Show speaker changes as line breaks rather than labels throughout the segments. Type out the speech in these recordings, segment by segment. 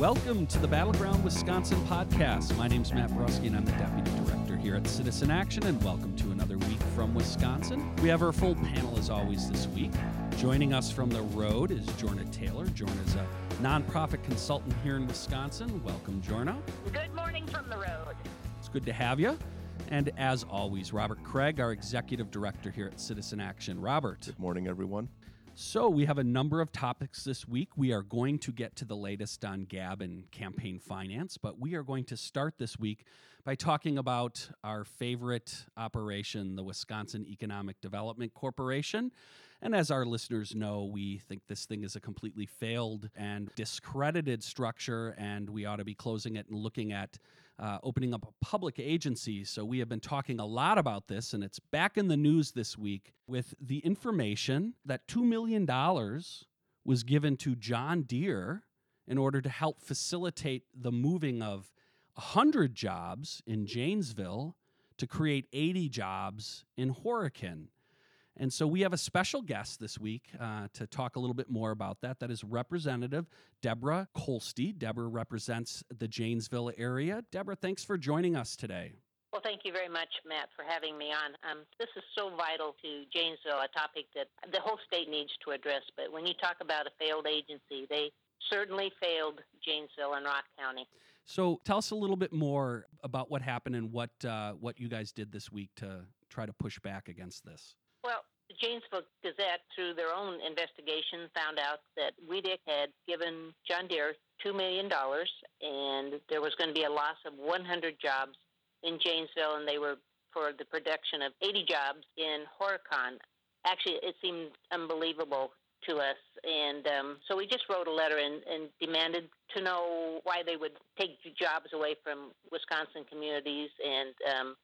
Welcome to the Battleground Wisconsin podcast. My name is Matt Brusky, and I'm the Deputy Director here at Citizen Action, and welcome to another week from Wisconsin. We have our full panel as always this week. Joining us from the road is Jorna Taylor. Jorna is a nonprofit consultant here in Wisconsin. Welcome, Jorna.
Good morning from the road.
It's good to have you. And as always, Robert Kraig, our Executive Director here at Citizen Action. Robert.
Good morning, everyone.
So, we have a number of topics this week. We are going to get to the latest on GAB and campaign finance, but we are going to start this week by talking about our favorite operation, the Wisconsin Economic Development Corporation. And as our listeners know, we think this thing is a completely failed and discredited structure, and we ought to be closing it and looking at uh, opening up a public agency. So we have been talking a lot about this, and it's back in the news this week with the information that $2 million was given to John Deere in order to help facilitate the moving of 100 jobs in Janesville to create 80 jobs in Horicon. And so we have a special guest this week uh, to talk a little bit more about that. That is Representative Deborah Kolste. Deborah represents the Janesville area. Deborah, thanks for joining us today.
Well, thank you very much, Matt, for having me on. Um, this is so vital to Janesville, a topic that the whole state needs to address. But when you talk about a failed agency, they certainly failed Janesville and Rock County.
So, tell us a little bit more about what happened and what uh, what you guys did this week to try to push back against this.
Janesville Gazette, through their own investigation, found out that WEDC had given John Deere $2 million and there was going to be a loss of 100 jobs in Janesville, and they were for the production of 80 jobs in Horicon. Actually, it seemed unbelievable to us. And um, so we just wrote a letter and, and, demanded to know why they would take jobs away from Wisconsin communities and um,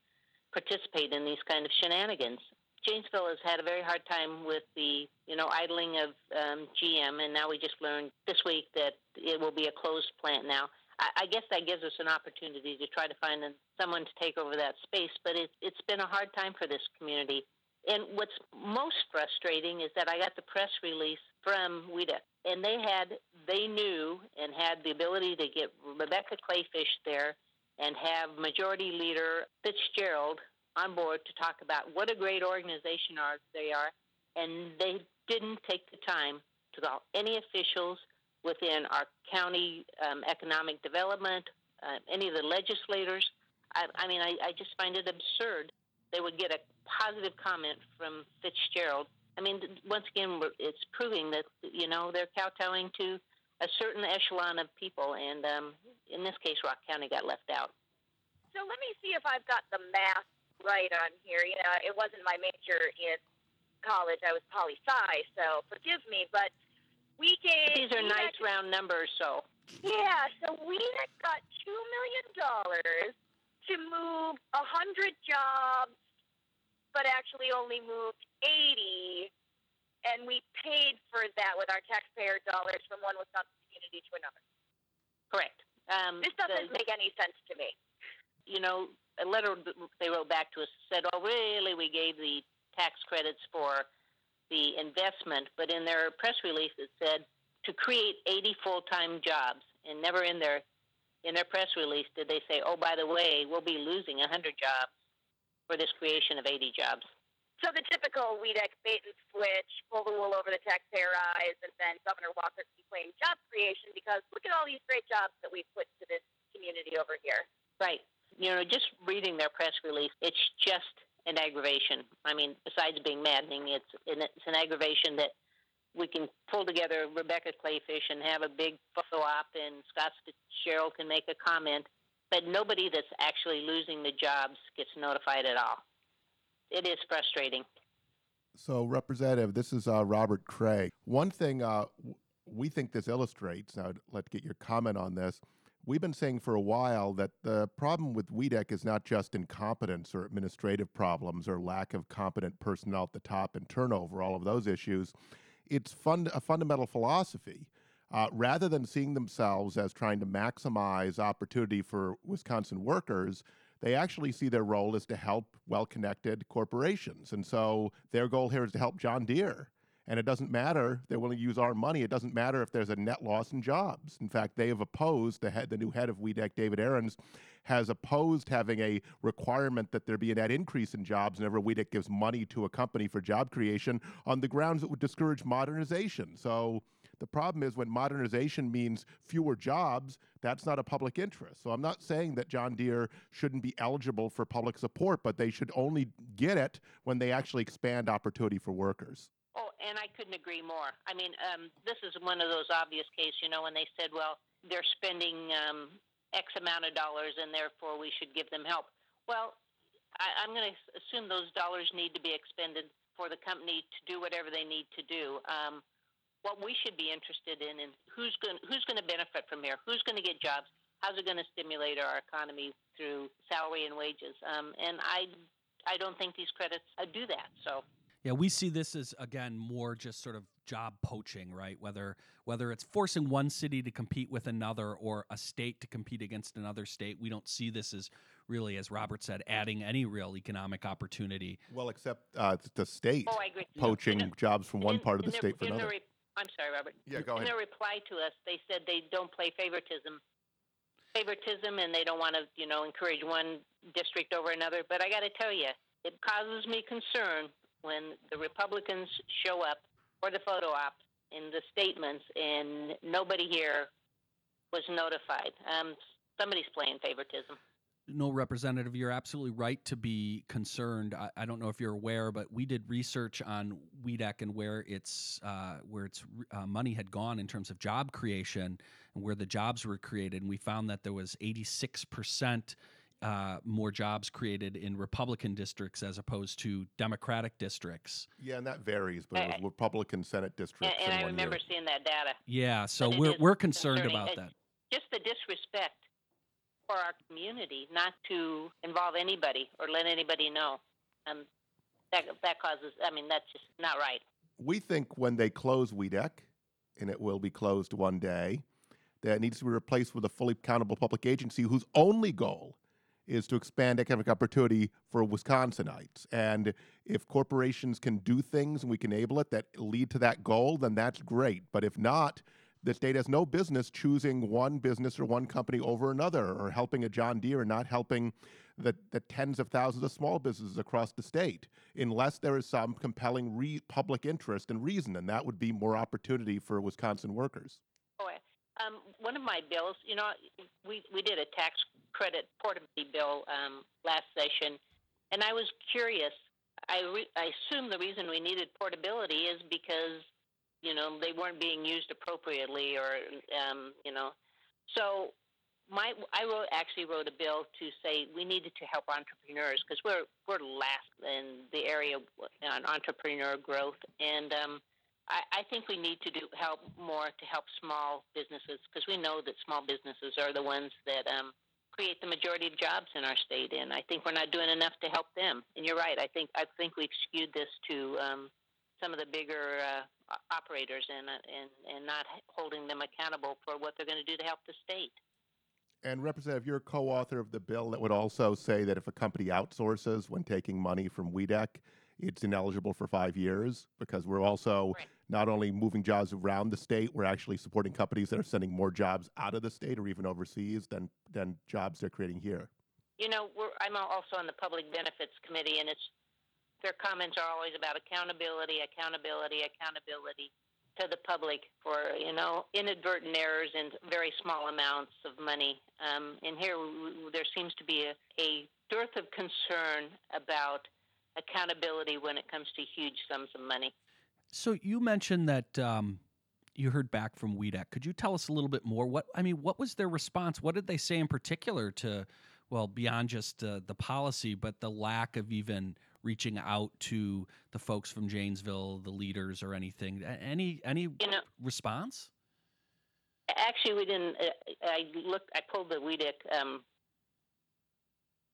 participate in these kind of shenanigans. Janesville has had a very hard time with the you know idling of um, GM, and now we just learned this week that it will be a closed plant now. I, I guess that gives us an opportunity to try to find someone to take over that space, but it, it's been a hard time for this community. And what's most frustrating is that I got the press release from WEDC, and they had they knew and had the ability to get Rebecca Kleefisch there and have Majority Leader Fitzgerald on board to talk about what a great organization are, they are, and they didn't take the time to call any officials within our county um, economic development, uh, any of the legislators. I, I mean, I, I just find it absurd they would get a positive comment from Fitzgerald. I mean, once again, it's proving that you know they're kowtowing to a certain echelon of people, and um, in this case, Rock County got left out.
So let me see if I've got the math right on here. You know, it wasn't my major in college. I was poli sci, so forgive me. But we gave.
These are nice round numbers, so.
Yeah, so we got two million dollars to move a hundred jobs, but actually only moved eighty, and we paid for that with our taxpayer dollars from one Wisconsin community to another.
Correct. Um,
this doesn't the, make any sense to me.
You know, a letter they wrote back to us said, "Oh, really? We gave the tax credits for the investment, but in their press release it said to create 80 full-time jobs, and never in their in their press release did they say, "Oh, by the way, we'll be losing 100 jobs for this creation of 80 jobs."
So the typical WEDC bait and switch, pull the wool over the taxpayer eyes, and then Governor Walker can job creation because look at all these great jobs that we've put to this community over here.
Right you know, just reading their press release, it's just an aggravation. I mean, besides being maddening, it's it's an aggravation that we can pull together Rebecca Kleefisch and have a big photo op, and Scott Fitzgerald can make a comment, but nobody that's actually losing the jobs gets notified at all. It is frustrating.
So, Representative, this is uh, Robert Kraig. One thing uh, we think this illustrates, now let's get your comment on this We've been saying for a while that the problem with WEDC is not just incompetence or administrative problems or lack of competent personnel at the top and turnover, all of those issues. It's fund- a fundamental philosophy. Uh, rather than seeing themselves as trying to maximize opportunity for Wisconsin workers, they actually see their role as to help well connected corporations. And so their goal here is to help John Deere And it doesn't matter, they're willing to use our money. It doesn't matter if there's a net loss in jobs. In fact, they have opposed, the, head, the new head of WEDC, David Ahrens, has opposed having a requirement that there be a net increase in jobs whenever WEDC gives money to a company for job creation on the grounds it would discourage modernization. So the problem is when modernization means fewer jobs, that's not a public interest. So I'm not saying that John Deere shouldn't be eligible for public support, but they should only get it when they actually expand opportunity for workers.
And I couldn't agree more. I mean, um, this is one of those obvious cases, you know, when they said, well, they're spending um, X amount of dollars and therefore we should give them help. Well, I, I'm going to assume those dollars need to be expended for the company to do whatever they need to do. Um, what we should be interested in is who's going who's going to benefit from here, who's going to get jobs, how's it going to stimulate our economy through salary and wages. Um, and I I don't think these credits uh, do that. So.
Yeah, we see this as again more just sort of job poaching, right? Whether whether it's forcing one city to compete with another or a state to compete against another state, we don't see this as really, as Robert said, adding any real economic opportunity.
Well, except uh, the state
oh, I agree.
poaching
in,
jobs from one
in,
part of the
their,
state for another.
Re- I'm sorry, Robert.
Yeah, go
in
ahead.
their reply to us, they said they don't play favoritism. Favoritism, and they don't want to, you know, encourage one district over another. But I got to tell you, it causes me concern when the Republicans show up for the photo op in the statements, and nobody here was notified. Um, somebody's playing favoritism.
No representative you're absolutely right to be concerned. I, I, don't know if you're aware but we did research on WEDC and where its uh, where its uh, money had gone in terms of job creation and where the jobs were created. And we found that there was 86% uh, more jobs created in Republican districts as opposed to Democratic districts.
Yeah, and that varies, but it was Republican Senate districts.
And, and
I
remember
year.
seeing that data.
Yeah, so we're we're concerned about that.
Just the disrespect for our community not to involve anybody or let anybody know. Um, that, that causes, I mean, that's just not right.
We think when they close WEDC, and it will be closed one day, that needs to be replaced with a fully accountable public agency whose only goal is to expand economic opportunity for Wisconsinites. And if corporations can do things and we can enable it that lead to that goal, then that's great. But if not, the state has no business choosing one business or one company over another or helping a John Deere and not helping the, the tens of thousands of small businesses across the state unless there is some compelling re- public interest and reason, and that would be more opportunity for Wisconsin workers.
Oh, um, one of my bills, you know, we, we did a tax credit portability bill um, last session, and I was curious. I, re- I assume the reason we needed portability is because you know they weren't being used appropriately or um, you know so my I wrote actually wrote a bill to say we needed to help entrepreneurs because we're we're last in the area on entrepreneur growth and um, I, I think we need to do help more to help small businesses because we know that small businesses are the ones that um, create the majority of jobs in our state and I think we're not doing enough to help them. And you're right. I think I think we've skewed this to um, some of the bigger uh, operators and, and, and not holding them accountable for what they're going to do to help the state.
And Representative, you're co-author of the bill that would also say that if a company outsources when taking money from WEDC, it's ineligible for five years because we're also
right.
not only moving jobs around the state, we're actually supporting companies that are sending more jobs out of the state or even overseas than than jobs they're creating here.
You know, I'm also on the Public Benefits Committee, and it's their comments are always about accountability, accountability, accountability to the public for you know inadvertent errors and very small amounts of money. Um, and here there seems to be a, a dearth of concern about accountability when it comes to huge sums of money.
So you mentioned that um, you heard back from WEDC. Could you tell us a little bit more? What I mean, what was their response? What did they say in particular to, well, beyond just uh, the policy, but the lack of even reaching out to the folks from Janesville, the leaders, or anything? Any any
you know,
response?
Actually, we didn't. Uh, I looked. I pulled the WEDC um,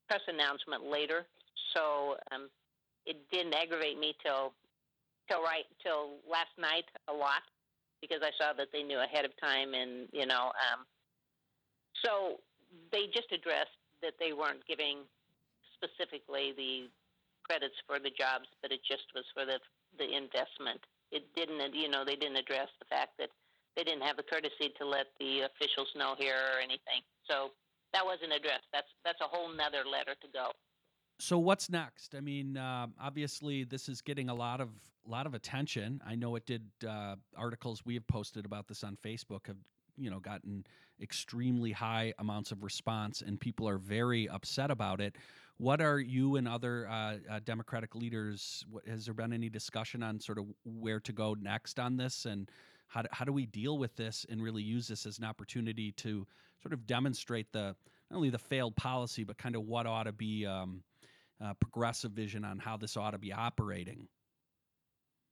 press announcement later, so um, it didn't aggravate me till till right till last night a lot because I saw that they knew ahead of time, and you know, um, so they just addressed that they weren't giving specifically the credits for the jobs, but it just was for the the investment it didn't, you know, they didn't address the fact that they didn't have the courtesy to let the officials know here or anything. So that wasn't addressed. That's that's a whole nother letter to go.
So what's next? I mean, uh, obviously this is getting a lot of lot of attention. I know it did. Uh, articles we have posted about this on Facebook have you know gotten extremely high amounts of response, and people are very upset about it. What are you and other uh, uh, Democratic leaders? What, has there been any discussion on sort of where to go next on this, and how do, how do we deal with this and really use this as an opportunity to sort of demonstrate the not only the failed policy, but kind of what ought to be um, uh, progressive vision on how this ought to be operating?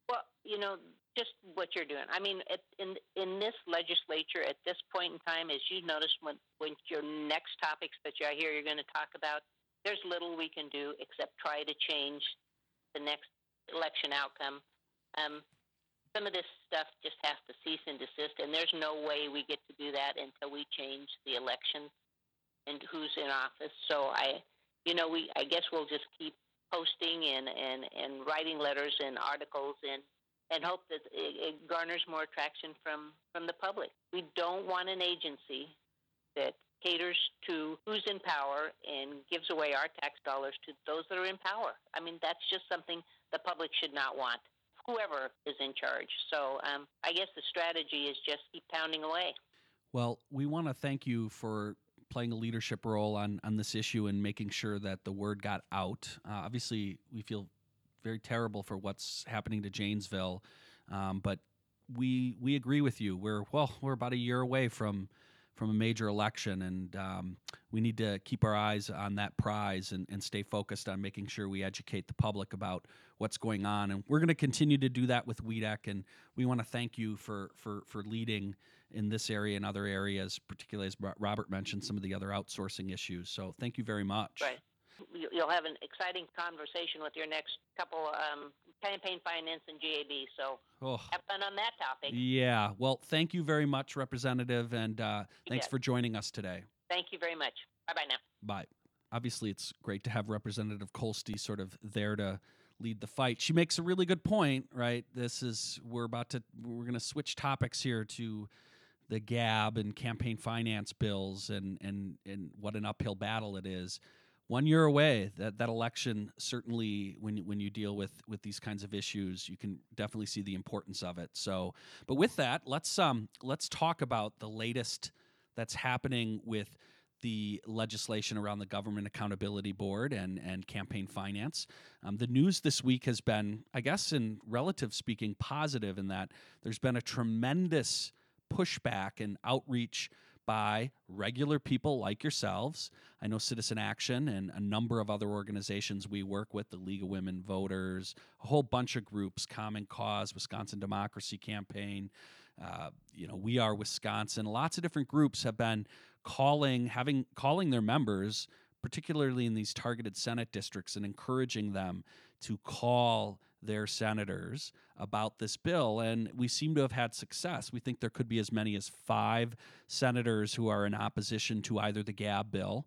Well, you know, just what you're doing. I mean, at, in in this legislature at this point in time, as you notice when when your next topics that you hear you're going to talk about, there's little we can do except try to change the next election outcome. Um, some of this stuff just has to cease and desist, and there's no way we get to do that until we change the election and who's in office. So I, you know, we I guess we'll just keep posting and and and writing letters and articles and and hope that it, it garners more traction from from the public. We don't want an agency that caters to who's in power and gives away our tax dollars to those that are in power. I mean, that's just something the public should not want, whoever is in charge. So um, I guess the strategy is just keep pounding away.
Well, we want to thank you for playing a leadership role on, on this issue and making sure that the word got out. Uh, obviously, we feel very terrible for what's happening to Janesville, um, but we we agree with you. We're well, we're about a year away from from a major election, and um, we need to keep our eyes on that prize and, and stay focused on making sure we educate the public about what's going on. And we're going to continue to do that with WEDC, and we want to thank you for for for leading in this area and other areas, particularly as Robert mentioned, some of the other outsourcing issues. So thank you very much.
Right. You'll have an exciting conversation with your next couple um, campaign finance and GAB. So oh. have fun on that topic.
Yeah. Well, thank you very much, Representative, and uh, thanks for joining us today.
Thank you very much. Bye bye now.
Bye. Obviously, it's great to have Representative Kolste sort of there to lead the fight. She makes a really good point, right? This is we're about to we're going to switch topics here to the GAB and campaign finance bills and and and what an uphill battle it is. One year away, that that election certainly when when you deal with with these kinds of issues, you can definitely see the importance of it. So, but with that, let's um let's talk about the latest that's happening with the legislation around the Government Accountability Board and, and campaign finance. Um, the news this week has been, I guess, in relative speaking, positive in that there's been a tremendous pushback and outreach by regular people like yourselves. I know Citizen Action and a number of other organizations we work with, the League of Women Voters, a whole bunch of groups, Common Cause, Wisconsin Democracy Campaign, uh, you know, We Are Wisconsin. Lots of different groups have been calling, having calling their members, particularly in these targeted Senate districts, and encouraging them to call their senators about this bill, and we seem to have had success. We think there could be as many as five senators who are in opposition to either the GAB bill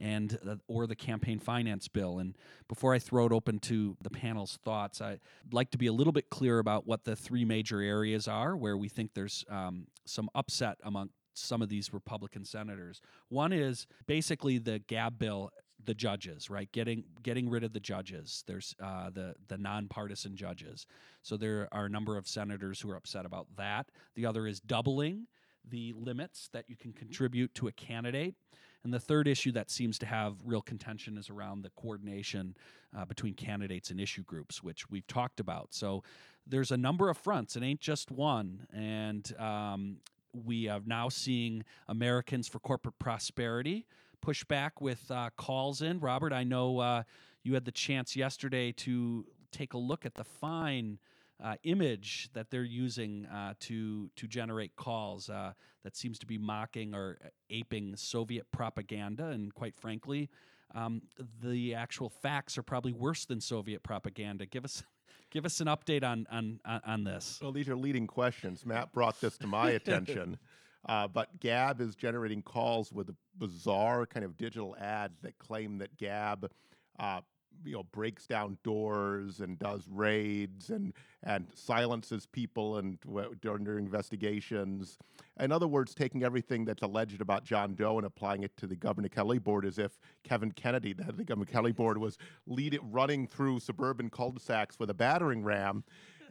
and uh, or the campaign finance bill. And before I throw it open to the panel's thoughts, I'd like to be a little bit clear about what the three major areas are where we think there's um, some upset among some of these Republican senators. One is basically the GAB bill the judges, right? Getting getting rid of the judges. There's uh, the the nonpartisan judges. So there are a number of senators who are upset about that. The other is doubling the limits that you can contribute to a candidate. And the third issue that seems to have real contention is around the coordination uh, between candidates and issue groups, which we've talked about. So there's a number of fronts. It ain't just one. And um, we are now seeing Americans for Corporate Prosperity push back with uh, calls in. Robert, I know uh, you had the chance yesterday to take a look at the fine uh, image that they're using uh, to to generate calls uh, that seems to be mocking or aping Soviet propaganda, and quite frankly, um, the actual facts are probably worse than Soviet propaganda. Give us. Give us an update on, on on this.
Well, these are leading questions. Matt brought this to my attention. Uh, but GAB is generating calls with bizarre kind of digital ads that claim that GAB uh, you know breaks down doors and does raids and and silences people and during their investigations. In other words, taking everything that's alleged about John Doe and applying it to the Governor Kelly board as if Kevin Kennedy, the head of the Governor Kelly board, was lead it running through suburban cul-de-sacs with a battering ram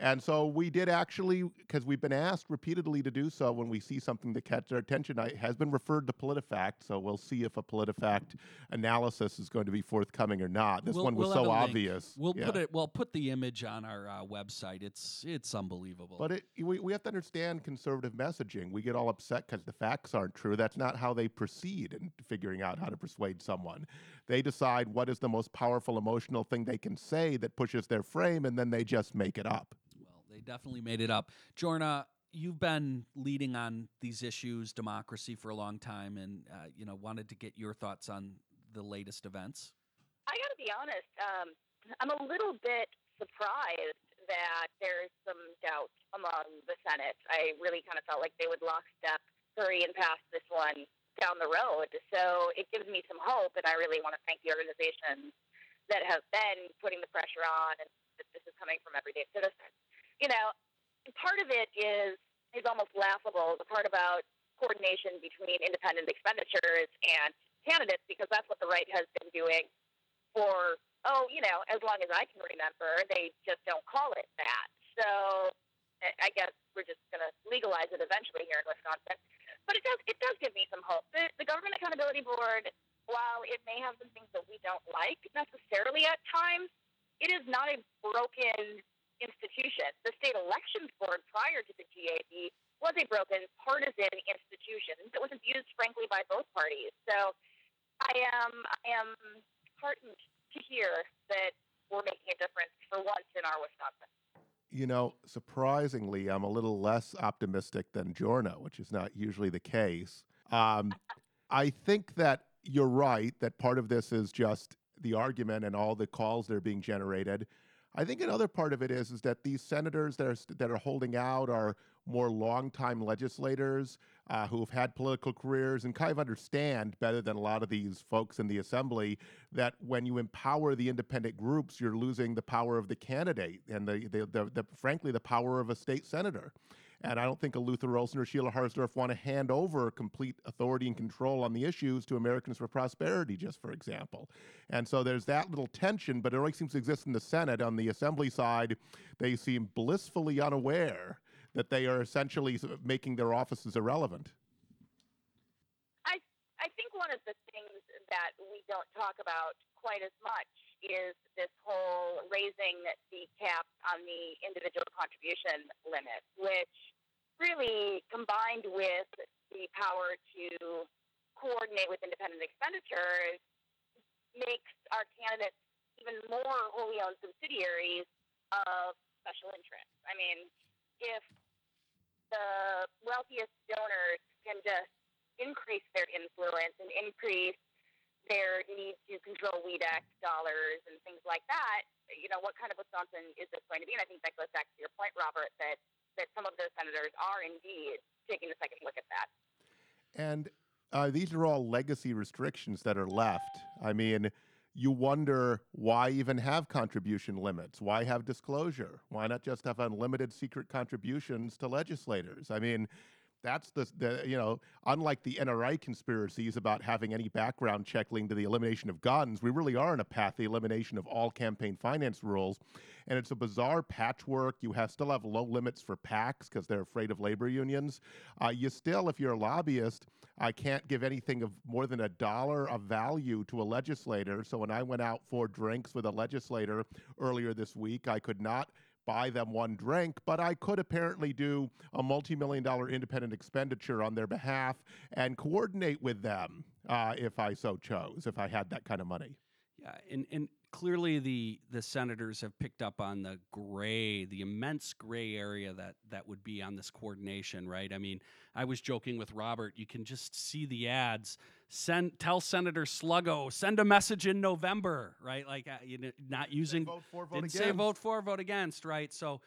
and so we did actually, because we've been asked repeatedly to do so when we see something that catches our attention, it has been referred to PolitiFact. So we'll see if a PolitiFact analysis is going to be forthcoming or not. This
we'll,
one was
we'll
so obvious.
We'll yeah. put it. We'll put the image on our uh, website. It's it's unbelievable.
But it, we we have to understand conservative messaging. We get all upset because the facts aren't true. That's not how they proceed in figuring out how to persuade someone. They decide what is the most powerful emotional thing they can say that pushes their frame, and then they just make it up
definitely made it up. Jorna, you've been leading on these issues, democracy, for a long time, and uh, you know wanted to get your thoughts on the latest events.
I got to be honest. Um, I'm a little bit surprised that there's some doubt among the Senate. I really kind of felt like they would lockstep, hurry and pass this one down the road. So it gives me some hope, and I really want to thank the organizations that have been putting the pressure on, and that this is coming from everyday citizens you know, part of it is is almost laughable. The part about coordination between independent expenditures and candidates, because that's what the right has been doing for oh, you know, as long as I can remember. They just don't call it that. So I guess we're just going to legalize it eventually here in Wisconsin. But it does it does give me some hope. The, the Government Accountability Board, while it may have some things that we don't like necessarily at times, it is not a broken institution. The state elections board prior to the GAB was a broken partisan institution that was abused, frankly, by both parties. So I am I am heartened to hear that we're making a difference for once in our Wisconsin.
You know, surprisingly, I'm a little less optimistic than Jorna, which is not usually the case. Um, I think that you're right that part of this is just the argument and all the calls that are being generated. I think another part of it is is that these senators that are that are holding out are more longtime legislators uh, who have had political careers and kind of understand better than a lot of these folks in the assembly that when you empower the independent groups, you're losing the power of the candidate and the, the, the, the frankly the power of a state senator. And I don't think a Luther Olsen or Sheila Harsdorf want to hand over complete authority and control on the issues to Americans for Prosperity, just for example. And so there's that little tension, but it only seems to exist in the Senate. On the Assembly side, they seem blissfully unaware that they are essentially making their offices irrelevant.
I, I think one of the things that we don't talk about quite as much is this whole raising the cap on the individual contribution limit, which really combined with the power to coordinate with independent expenditures makes our candidates even more wholly owned subsidiaries of special interests. I mean, if the wealthiest donors can just increase their influence and increase their need to control WEDC dollars and things like that, you know, what kind of Wisconsin is this going to be? And I think that goes back to your point, Robert, that, that some of those senators are indeed taking a second look at that.
And uh, these are all legacy restrictions that are left. I mean, you wonder why even have contribution limits? Why have disclosure? Why not just have unlimited secret contributions to legislators? I mean, that's the, the you know unlike the NRA conspiracies about having any background check linked to the elimination of guns, we really are in a path the elimination of all campaign finance rules, and it's a bizarre patchwork. You have still have low limits for PACs because they're afraid of labor unions. Uh, you still, if you're a lobbyist, I can't give anything of more than a dollar of value to a legislator. So when I went out for drinks with a legislator earlier this week, I could not buy them one drink, but I could apparently do a multi million dollar independent expenditure on their behalf and coordinate with them uh, if I so chose, if I had that kind of money.
Yeah, and, and clearly the the senators have picked up on the gray, the immense gray area that that would be on this coordination, right? I mean, I was joking with Robert. You can just see the ads. Send tell Senator Sluggo send a message in November, right? Like uh, you know, not using
vote for, vote
didn't
against.
say vote for, vote against, right? So.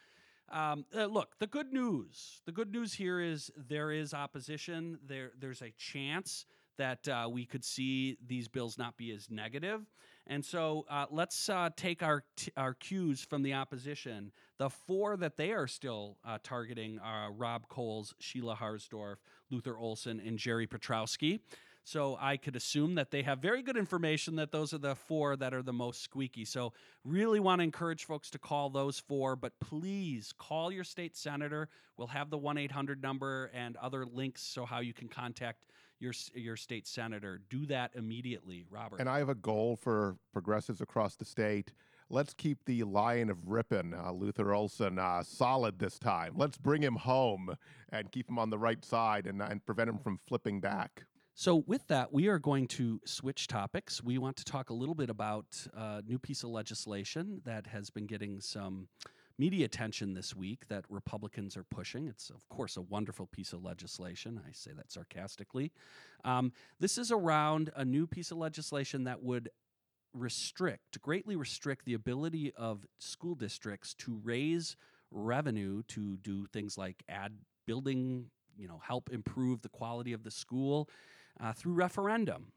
Um, uh, look, the good news. The good news here is there is opposition. There, there's a chance that uh, we could see these bills not be as negative. And so uh, let's uh, take our t- our cues from the opposition. The four that they are still uh, targeting are Rob Cowles, Sheila Harsdorf, Luther Olsen, and Jerry Petrowski. So I could assume that they have very good information that those are the four that are the most squeaky. So really want to encourage folks to call those four, but please call your state senator. We'll have the 1-800 number and other links so how you can contact your your state senator. Do that immediately, Robert.
And I have a goal for progressives across the state. Let's keep the Lion of Ripon, uh, Luther Olsen, uh, solid this time. Let's bring him home and keep him on the right side and, and prevent him from flipping back.
So, with that, we are going to switch topics. We want to talk a little bit about a new piece of legislation that has been getting some media attention this week that Republicans are pushing. It's, of course, a wonderful piece of legislation. I say that sarcastically. Um, this is around a new piece of legislation that would restrict, greatly restrict the ability of school districts to raise revenue to do things like add building, you know, help improve the quality of the school uh, through referendum.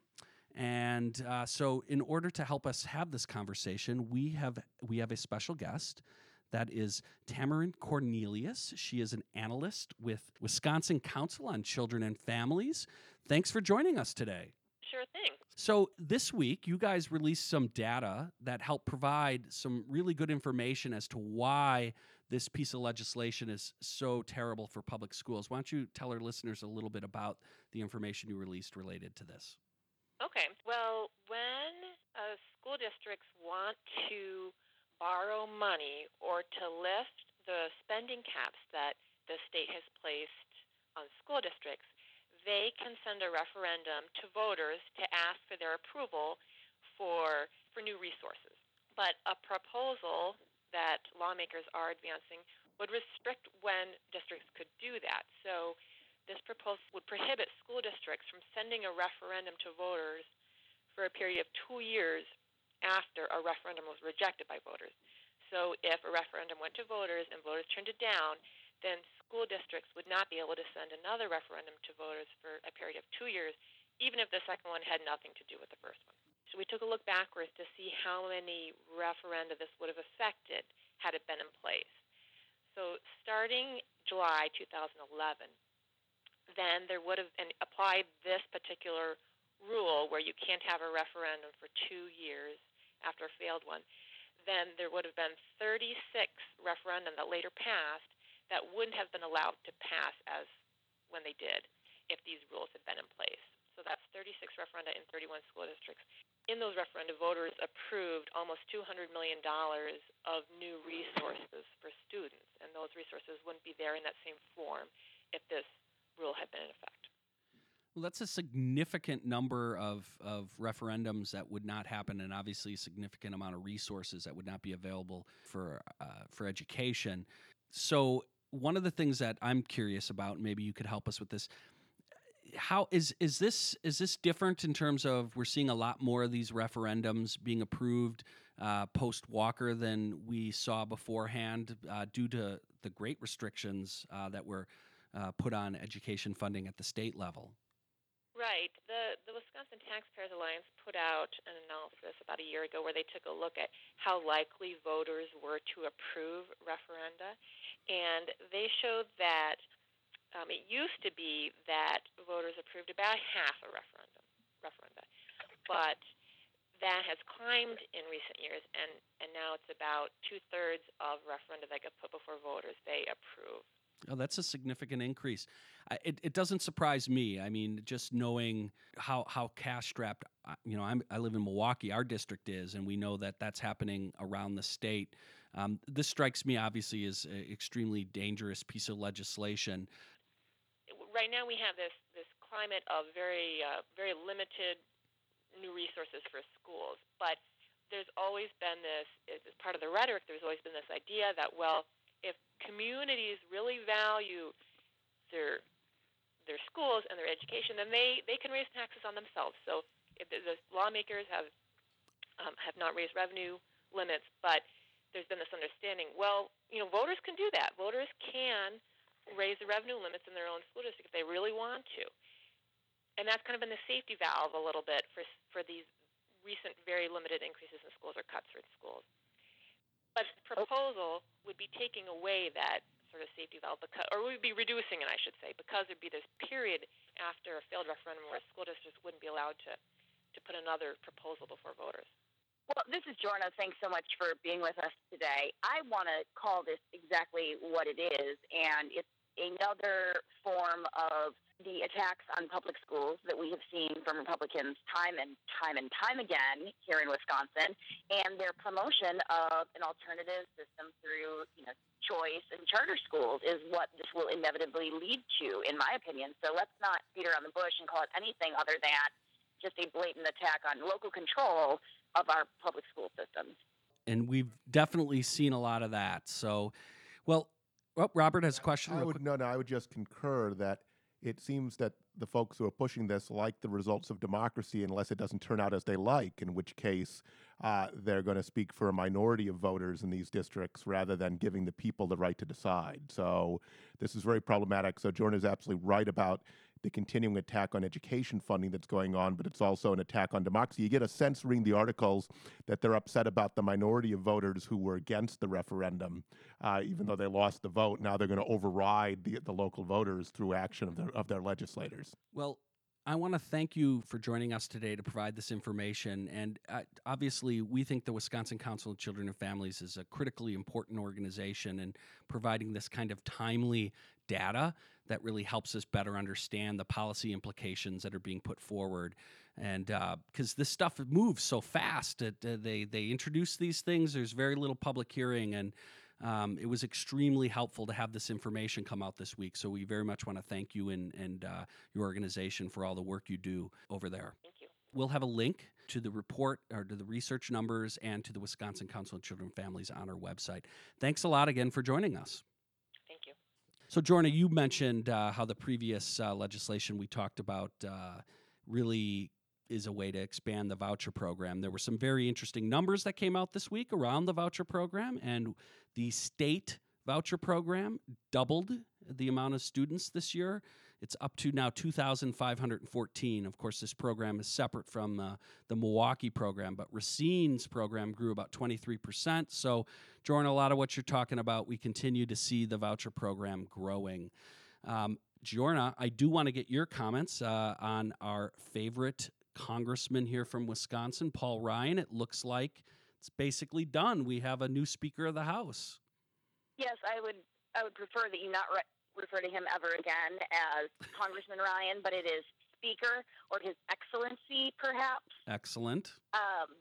And uh, so, in order to help us have this conversation, we have we have a special guest. That is Tamarine Cornelius. She is an analyst with Wisconsin Council on Children and Families. Thanks for joining us today.
Sure thing.
So, this week, you guys released some data that help provide some really good information as to why this piece of legislation is so terrible for public schools. Why don't you tell our listeners a little bit about the information you released related to this?
Okay. Well, when uh, school districts want to borrow money or to lift the spending caps that the state has placed on school districts, they can send a referendum to voters to ask for their approval for for new resources. But a proposal that lawmakers are advancing would restrict when districts could do that. So this proposal would prohibit school districts from sending a referendum to voters for a period of two years after a referendum was rejected by voters. So if a referendum went to voters and voters turned it down, then school districts would not be able to send another referendum to voters for a period of two years, even if the second one had nothing to do with the first one. So we took a look backwards to see how many referenda this would have affected had it been in place. So starting July 2011, then there would have been applied this particular rule where you can't have a referendum for two years after a failed one. Then there would have been 36 referendum that later passed that wouldn't have been allowed to pass as when they did if these rules had been in place. So that's 36 referenda in 31 school districts. In those referenda, voters approved almost $200 million of new resources for students, and those resources wouldn't be there in that same form if this rule had been in effect.
Well, that's a significant number of, of referendums that would not happen, and obviously a significant amount of resources that would not be available for uh, for education. So, one of the things that I'm curious about, maybe you could help us with this how is is this is this different in terms of we're seeing a lot more of these referendums being approved uh, post Walker than we saw beforehand uh, due to the great restrictions uh, that were uh, put on education funding at the state level.
Right. The the Wisconsin Taxpayers Alliance put out an analysis about a year ago where they took a look at how likely voters were to approve referenda, and they showed that um, it used to be that voters approved about half a referendum, referenda, but that has climbed in recent years, and, and now it's about two thirds of referenda that get put before voters they approve.
Oh, that's a significant increase. It, it doesn't surprise me. I mean, just knowing how how cash strapped, uh, you know, I'm, I live in Milwaukee. Our district is, and we know that that's happening around the state. Um, this strikes me obviously as an extremely dangerous piece of legislation
right now we have this this climate of very uh, very limited new resources for schools, but there's always been this as part of the rhetoric. There's always been this idea that well, if communities really value their their schools and their education, then they they can raise taxes on themselves. So if the, the lawmakers have um, have not raised revenue limits, but there's been this understanding. Well, you know, voters can do that. Voters can raise the revenue limits in their own school district if they really want to. And that's kind of been the safety valve a little bit for for these recent very limited increases in schools or cuts in schools. But the oh. proposal would be taking away that sort of safety valve, because, or we would be reducing it, I should say, because there'd be this period after a failed referendum where school districts wouldn't be allowed to, to put another proposal before voters.
Well, this is Jorna. Thanks so much for being with us today. I want to call this exactly what it is, and it's another form of the attacks on public schools that we have seen from Republicans time and time and time again here in Wisconsin, and their promotion of an alternative system through, you know, choice and charter schools is what this will inevitably lead to, in my opinion. So let's not beat around the bush and call it anything other than just a blatant attack on local control of our public school systems.
And we've definitely seen a lot of that. So, well, oh, Robert has a question.
I would no, no. I would just concur that it seems that the folks who are pushing this like the results of democracy unless it doesn't turn out as they like, in which case uh, they're going to speak for a minority of voters in these districts rather than giving the people the right to decide. So this is very problematic. So Jordan is absolutely right about the continuing attack on education funding that's going on, but it's also an attack on democracy. You get a sense reading the articles that they're upset about the minority of voters who were against the referendum, uh, even though they lost the vote. Now they're going to override the, the local voters through action of their, of their legislators.
Well, I want to thank you for joining us today to provide this information. And uh, obviously, we think the Wisconsin Council of Children and Families is a critically important organization and providing this kind of timely data that really helps us better understand the policy implications that are being put forward. And because uh, this stuff moves so fast, it, uh, they they introduce these things. There's very little public hearing, and um, it was extremely helpful to have this information come out this week. So we very much want to thank you and and uh, your organization for all the work you do over there.
Thank you.
We'll have a link to the report or to the research numbers and to the Wisconsin Council of Children and Families on our website. Thanks a lot again for joining us. So, Jorna, you mentioned uh, how the previous uh, legislation we talked about uh, really is a way to expand the voucher program. There were some very interesting numbers that came out this week around the voucher program, and the state voucher program doubled the amount of students this year. It's up to now 2,514. Of course, this program is separate from uh, the Milwaukee program, but Racine's program grew about 23%. So, Jordan, a lot of what you're talking about, we continue to see the voucher program growing. Um, Jorna, I do want to get your comments uh, on our favorite congressman here from Wisconsin, Paul Ryan. It looks like it's basically done. We have a new Speaker of the House.
Yes, I would. I would prefer that you not re- refer to him ever again as Congressman Ryan, but it is Speaker or His Excellency, perhaps.
Excellent.
Um,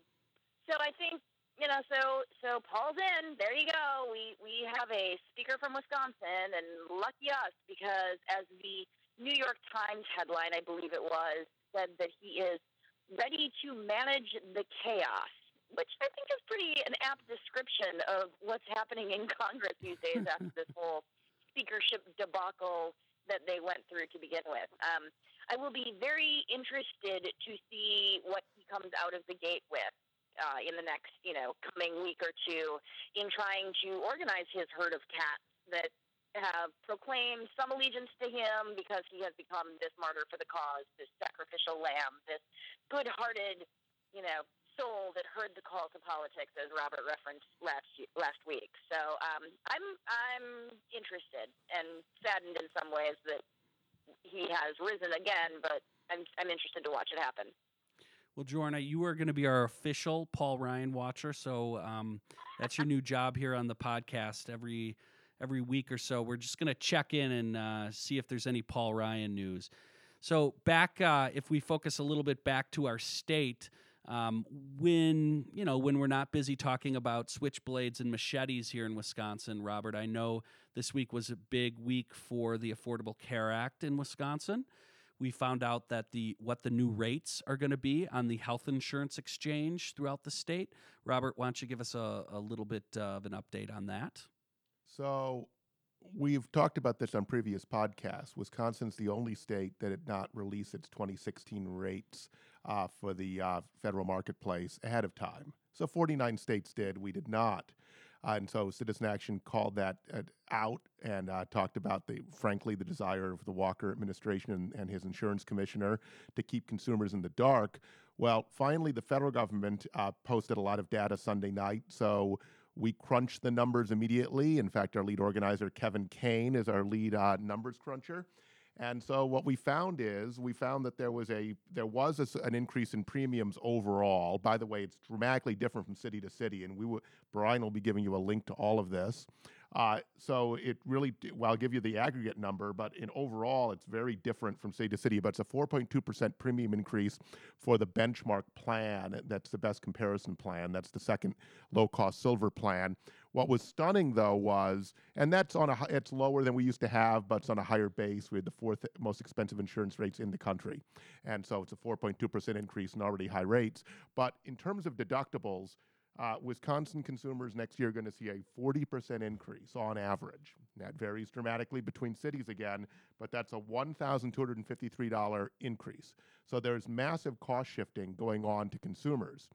so I think you know, so so Paul's in. There you go. We we have a speaker from Wisconsin, and lucky us because as the New York Times headline, I believe it was, said that he is ready to manage the chaos, which I think is pretty an apt description of what's happening in Congress these days after this whole speakership debacle that they went through to begin with. Um, I will be very interested to see what he comes out of the gate with. Uh, in the next, you know, coming week or two, in trying to organize his herd of cats that have proclaimed some allegiance to him because he has become this martyr for the cause, this sacrificial lamb, this good-hearted, you know, soul that heard the call to politics, as Robert referenced last last week. So um, I'm I'm interested and saddened in some ways that he has risen again, but I'm I'm interested to watch it happen.
Well, Jorna, you are going to be our official Paul Ryan watcher, so um, that's your new job here on the podcast. Every every week or so, we're just going to check in and uh, see if there's any Paul Ryan news. So back, uh, if we focus a little bit back to our state, um, when you know when we're not busy talking about switchblades and machetes here in Wisconsin, Robert, I know this week was a big week for the Affordable Care Act in Wisconsin. We found out that the what the new rates are going to be on the health insurance exchange throughout the state. Robert, why don't you give us a, a little bit of an update on that?
So we've talked about this on previous podcasts. Wisconsin's the only state that did not release its 2016 rates uh, for the uh, federal marketplace ahead of time. So 49 states did. We did not. Uh, and so Citizen Action called that uh, out and uh, talked about the, frankly, the desire of the Walker administration and, and, his insurance commissioner to keep consumers in the dark. Well, finally, the federal government uh, posted a lot of data Sunday night. So we crunched the numbers immediately. In fact, our lead organizer, Kevin Kane, is our lead numbers cruncher. And so what we found is we found that there was a there was a, an increase in premiums overall. By the way, it's dramatically different from city to city, and we will, Brian will be giving you a link to all of this. Uh, so it really, well, I'll give you the aggregate number, but in overall, it's very different from city to city. But it's a 4.2% premium increase for the benchmark plan. That's the best comparison plan. That's the second low cost silver plan. What was stunning though was, and that's on a, it's lower than we used to have, but it's on a higher base. We had the fourth most expensive insurance rates in the country, and so it's a 4.2% increase in already high rates. But in terms of deductibles, uh, Wisconsin consumers next year are going to see a 40% increase on average. That varies dramatically between cities again, but that's a $1,253 increase. So there's massive cost shifting going on to consumers.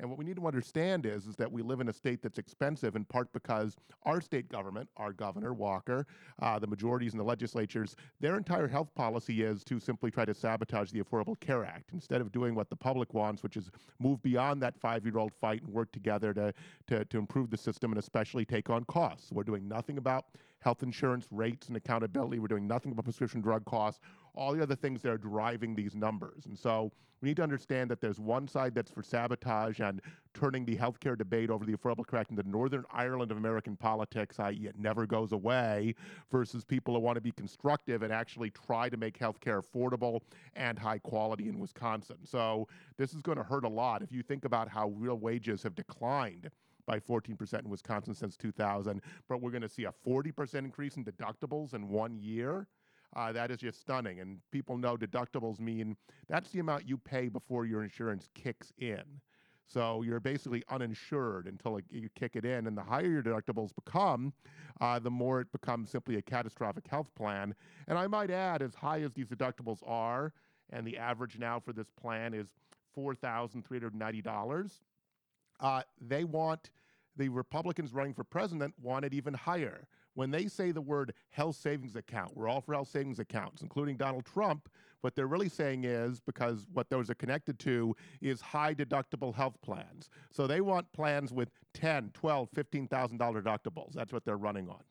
And what we need to understand is, is that we live in a state that's expensive in part because our state government, our governor, Walker, uh, the majorities in the legislatures, their entire health policy is to simply try to sabotage the Affordable Care Act instead of doing what the public wants, which is move beyond that five year old fight and work together to, to, to improve the system and especially take on costs. We're doing nothing about health insurance rates and accountability. We're doing nothing about prescription drug costs, all the other things that are driving these numbers. And so we need to understand that there's one side that's for sabotage and turning the healthcare debate over the Affordable Care Act into Northern Ireland of American politics, i.e., it never goes away, versus people who want to be constructive and actually try to make healthcare affordable and high quality in Wisconsin. So this is going to hurt a lot. If you think about how real wages have declined by 14% in Wisconsin since 2000, but we're going to see a 40% increase in deductibles in one year. Uh, that is just stunning. And people know deductibles mean that's the amount you pay before your insurance kicks in. So you're basically uninsured until you kick it in. And the higher your deductibles become, uh, the more it becomes simply a catastrophic health plan. And I might add, as high as these deductibles are, and the average now for this plan is $4,390, uh, they want the Republicans running for president want it even higher. When they say the word health savings account, we're all for health savings accounts, including Donald Trump. What they're really saying is because what those are connected to is high deductible health plans. So they want plans with 10, 12, $15,000 deductibles. That's what they're running on.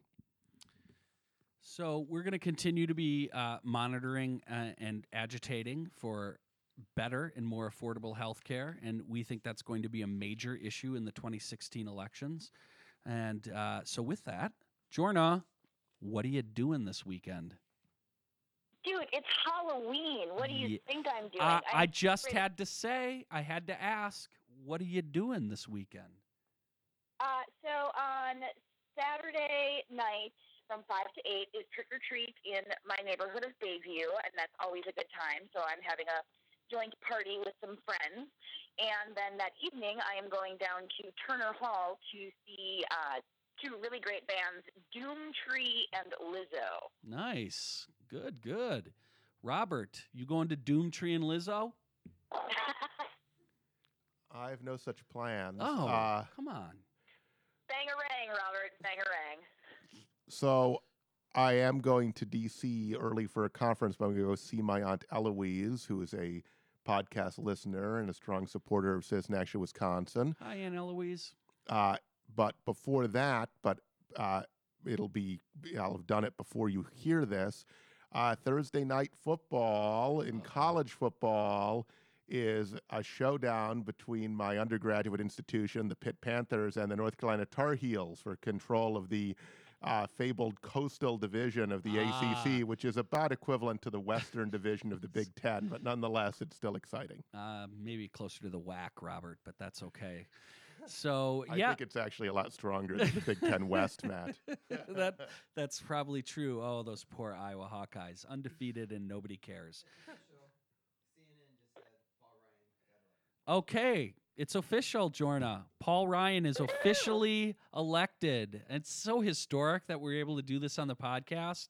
So we're going to continue to be uh, monitoring uh, and agitating for better and more affordable health care. And we think that's going to be a major issue in the 2016 elections. And uh, so, with that, Jorna, what are you doing this weekend?
Dude, it's Halloween. What do you
Ye-
think I'm doing?
Uh, I
I'm
just
afraid-
had to say, I had to ask, what are you doing this weekend?
Uh, so on Saturday night from 5 to 8 is trick or treat in my neighborhood of Bayview, and that's always a good time. So I'm having a joint party with some friends. And then that evening, I am going down to Turner Hall to see uh, two really great bands, Doomtree and Lizzo.
Nice. Good, good. Robert, you going to Doomtree and Lizzo?
I have no such plans.
Oh,
Uh,
come on.
Bangarang, Robert, bangarang.
So I am going to DC early for a conference, but I'm going to go see my aunt Eloise, who is a podcast listener and a strong supporter of Citizen Action Wisconsin.
Hi, Aunt Eloise.
Uh, but before that, but uh, it'll be I'll have done it before you hear this. Uh, Thursday night football in college football is a showdown between my undergraduate institution, the Pitt Panthers, and the North Carolina Tar Heels for control of the uh, fabled coastal division of the
Ah.
ACC, which is about equivalent to the Western division of the Big Ten, but nonetheless, it's still exciting.
Uh, maybe closer to the WAC, Robert, but that's okay. So
I
yeah,
think it's actually a lot stronger than the Big Ten West, Matt.
that that's probably true. Oh, those poor Iowa Hawkeyes, undefeated and nobody cares. Okay, it's official, Jorna. Paul Ryan is officially elected. It's so historic that we're able to do this on the podcast.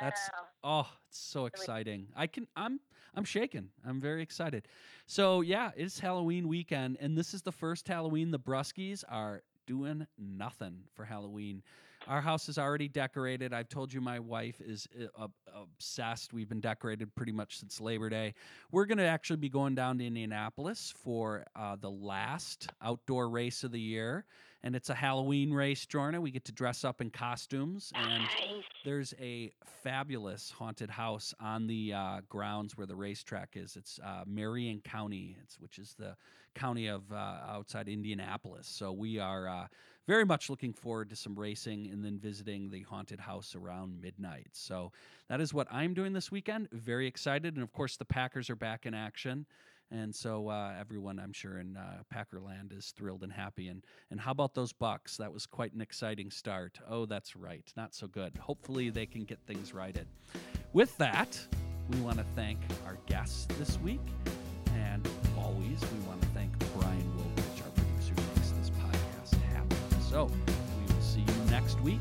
That's oh, it's so exciting. I can I'm I'm shaking. I'm very excited. So yeah, it's Halloween weekend, and this is the first Halloween the Bruskies are doing nothing for Halloween. Our house is already decorated. I've told you my wife is uh, obsessed. We've been decorated pretty much since Labor Day. We're going to actually be going down to Indianapolis for uh, the last outdoor race of the year. And it's a Halloween race, Jorna. We get to dress up in costumes. And
Nice.
there's a fabulous haunted house on the uh, grounds where the racetrack is. It's uh, Marion County, it's, which is the county of uh, outside Indianapolis. So we are uh, very much looking forward to some racing and then visiting the haunted house around midnight. So that is what I'm doing this weekend. Very excited. And of course, the Packers are back in action. And so uh, everyone, I'm sure, in uh, Packerland is thrilled and happy. And and how about those Bucks? That was quite an exciting start. Oh, that's right, not so good. Hopefully, they can get things righted. With that, we want to thank our guests this week, and always we want to thank Brian Wilbridge, our producer, who makes this podcast happen. So we will see you next week.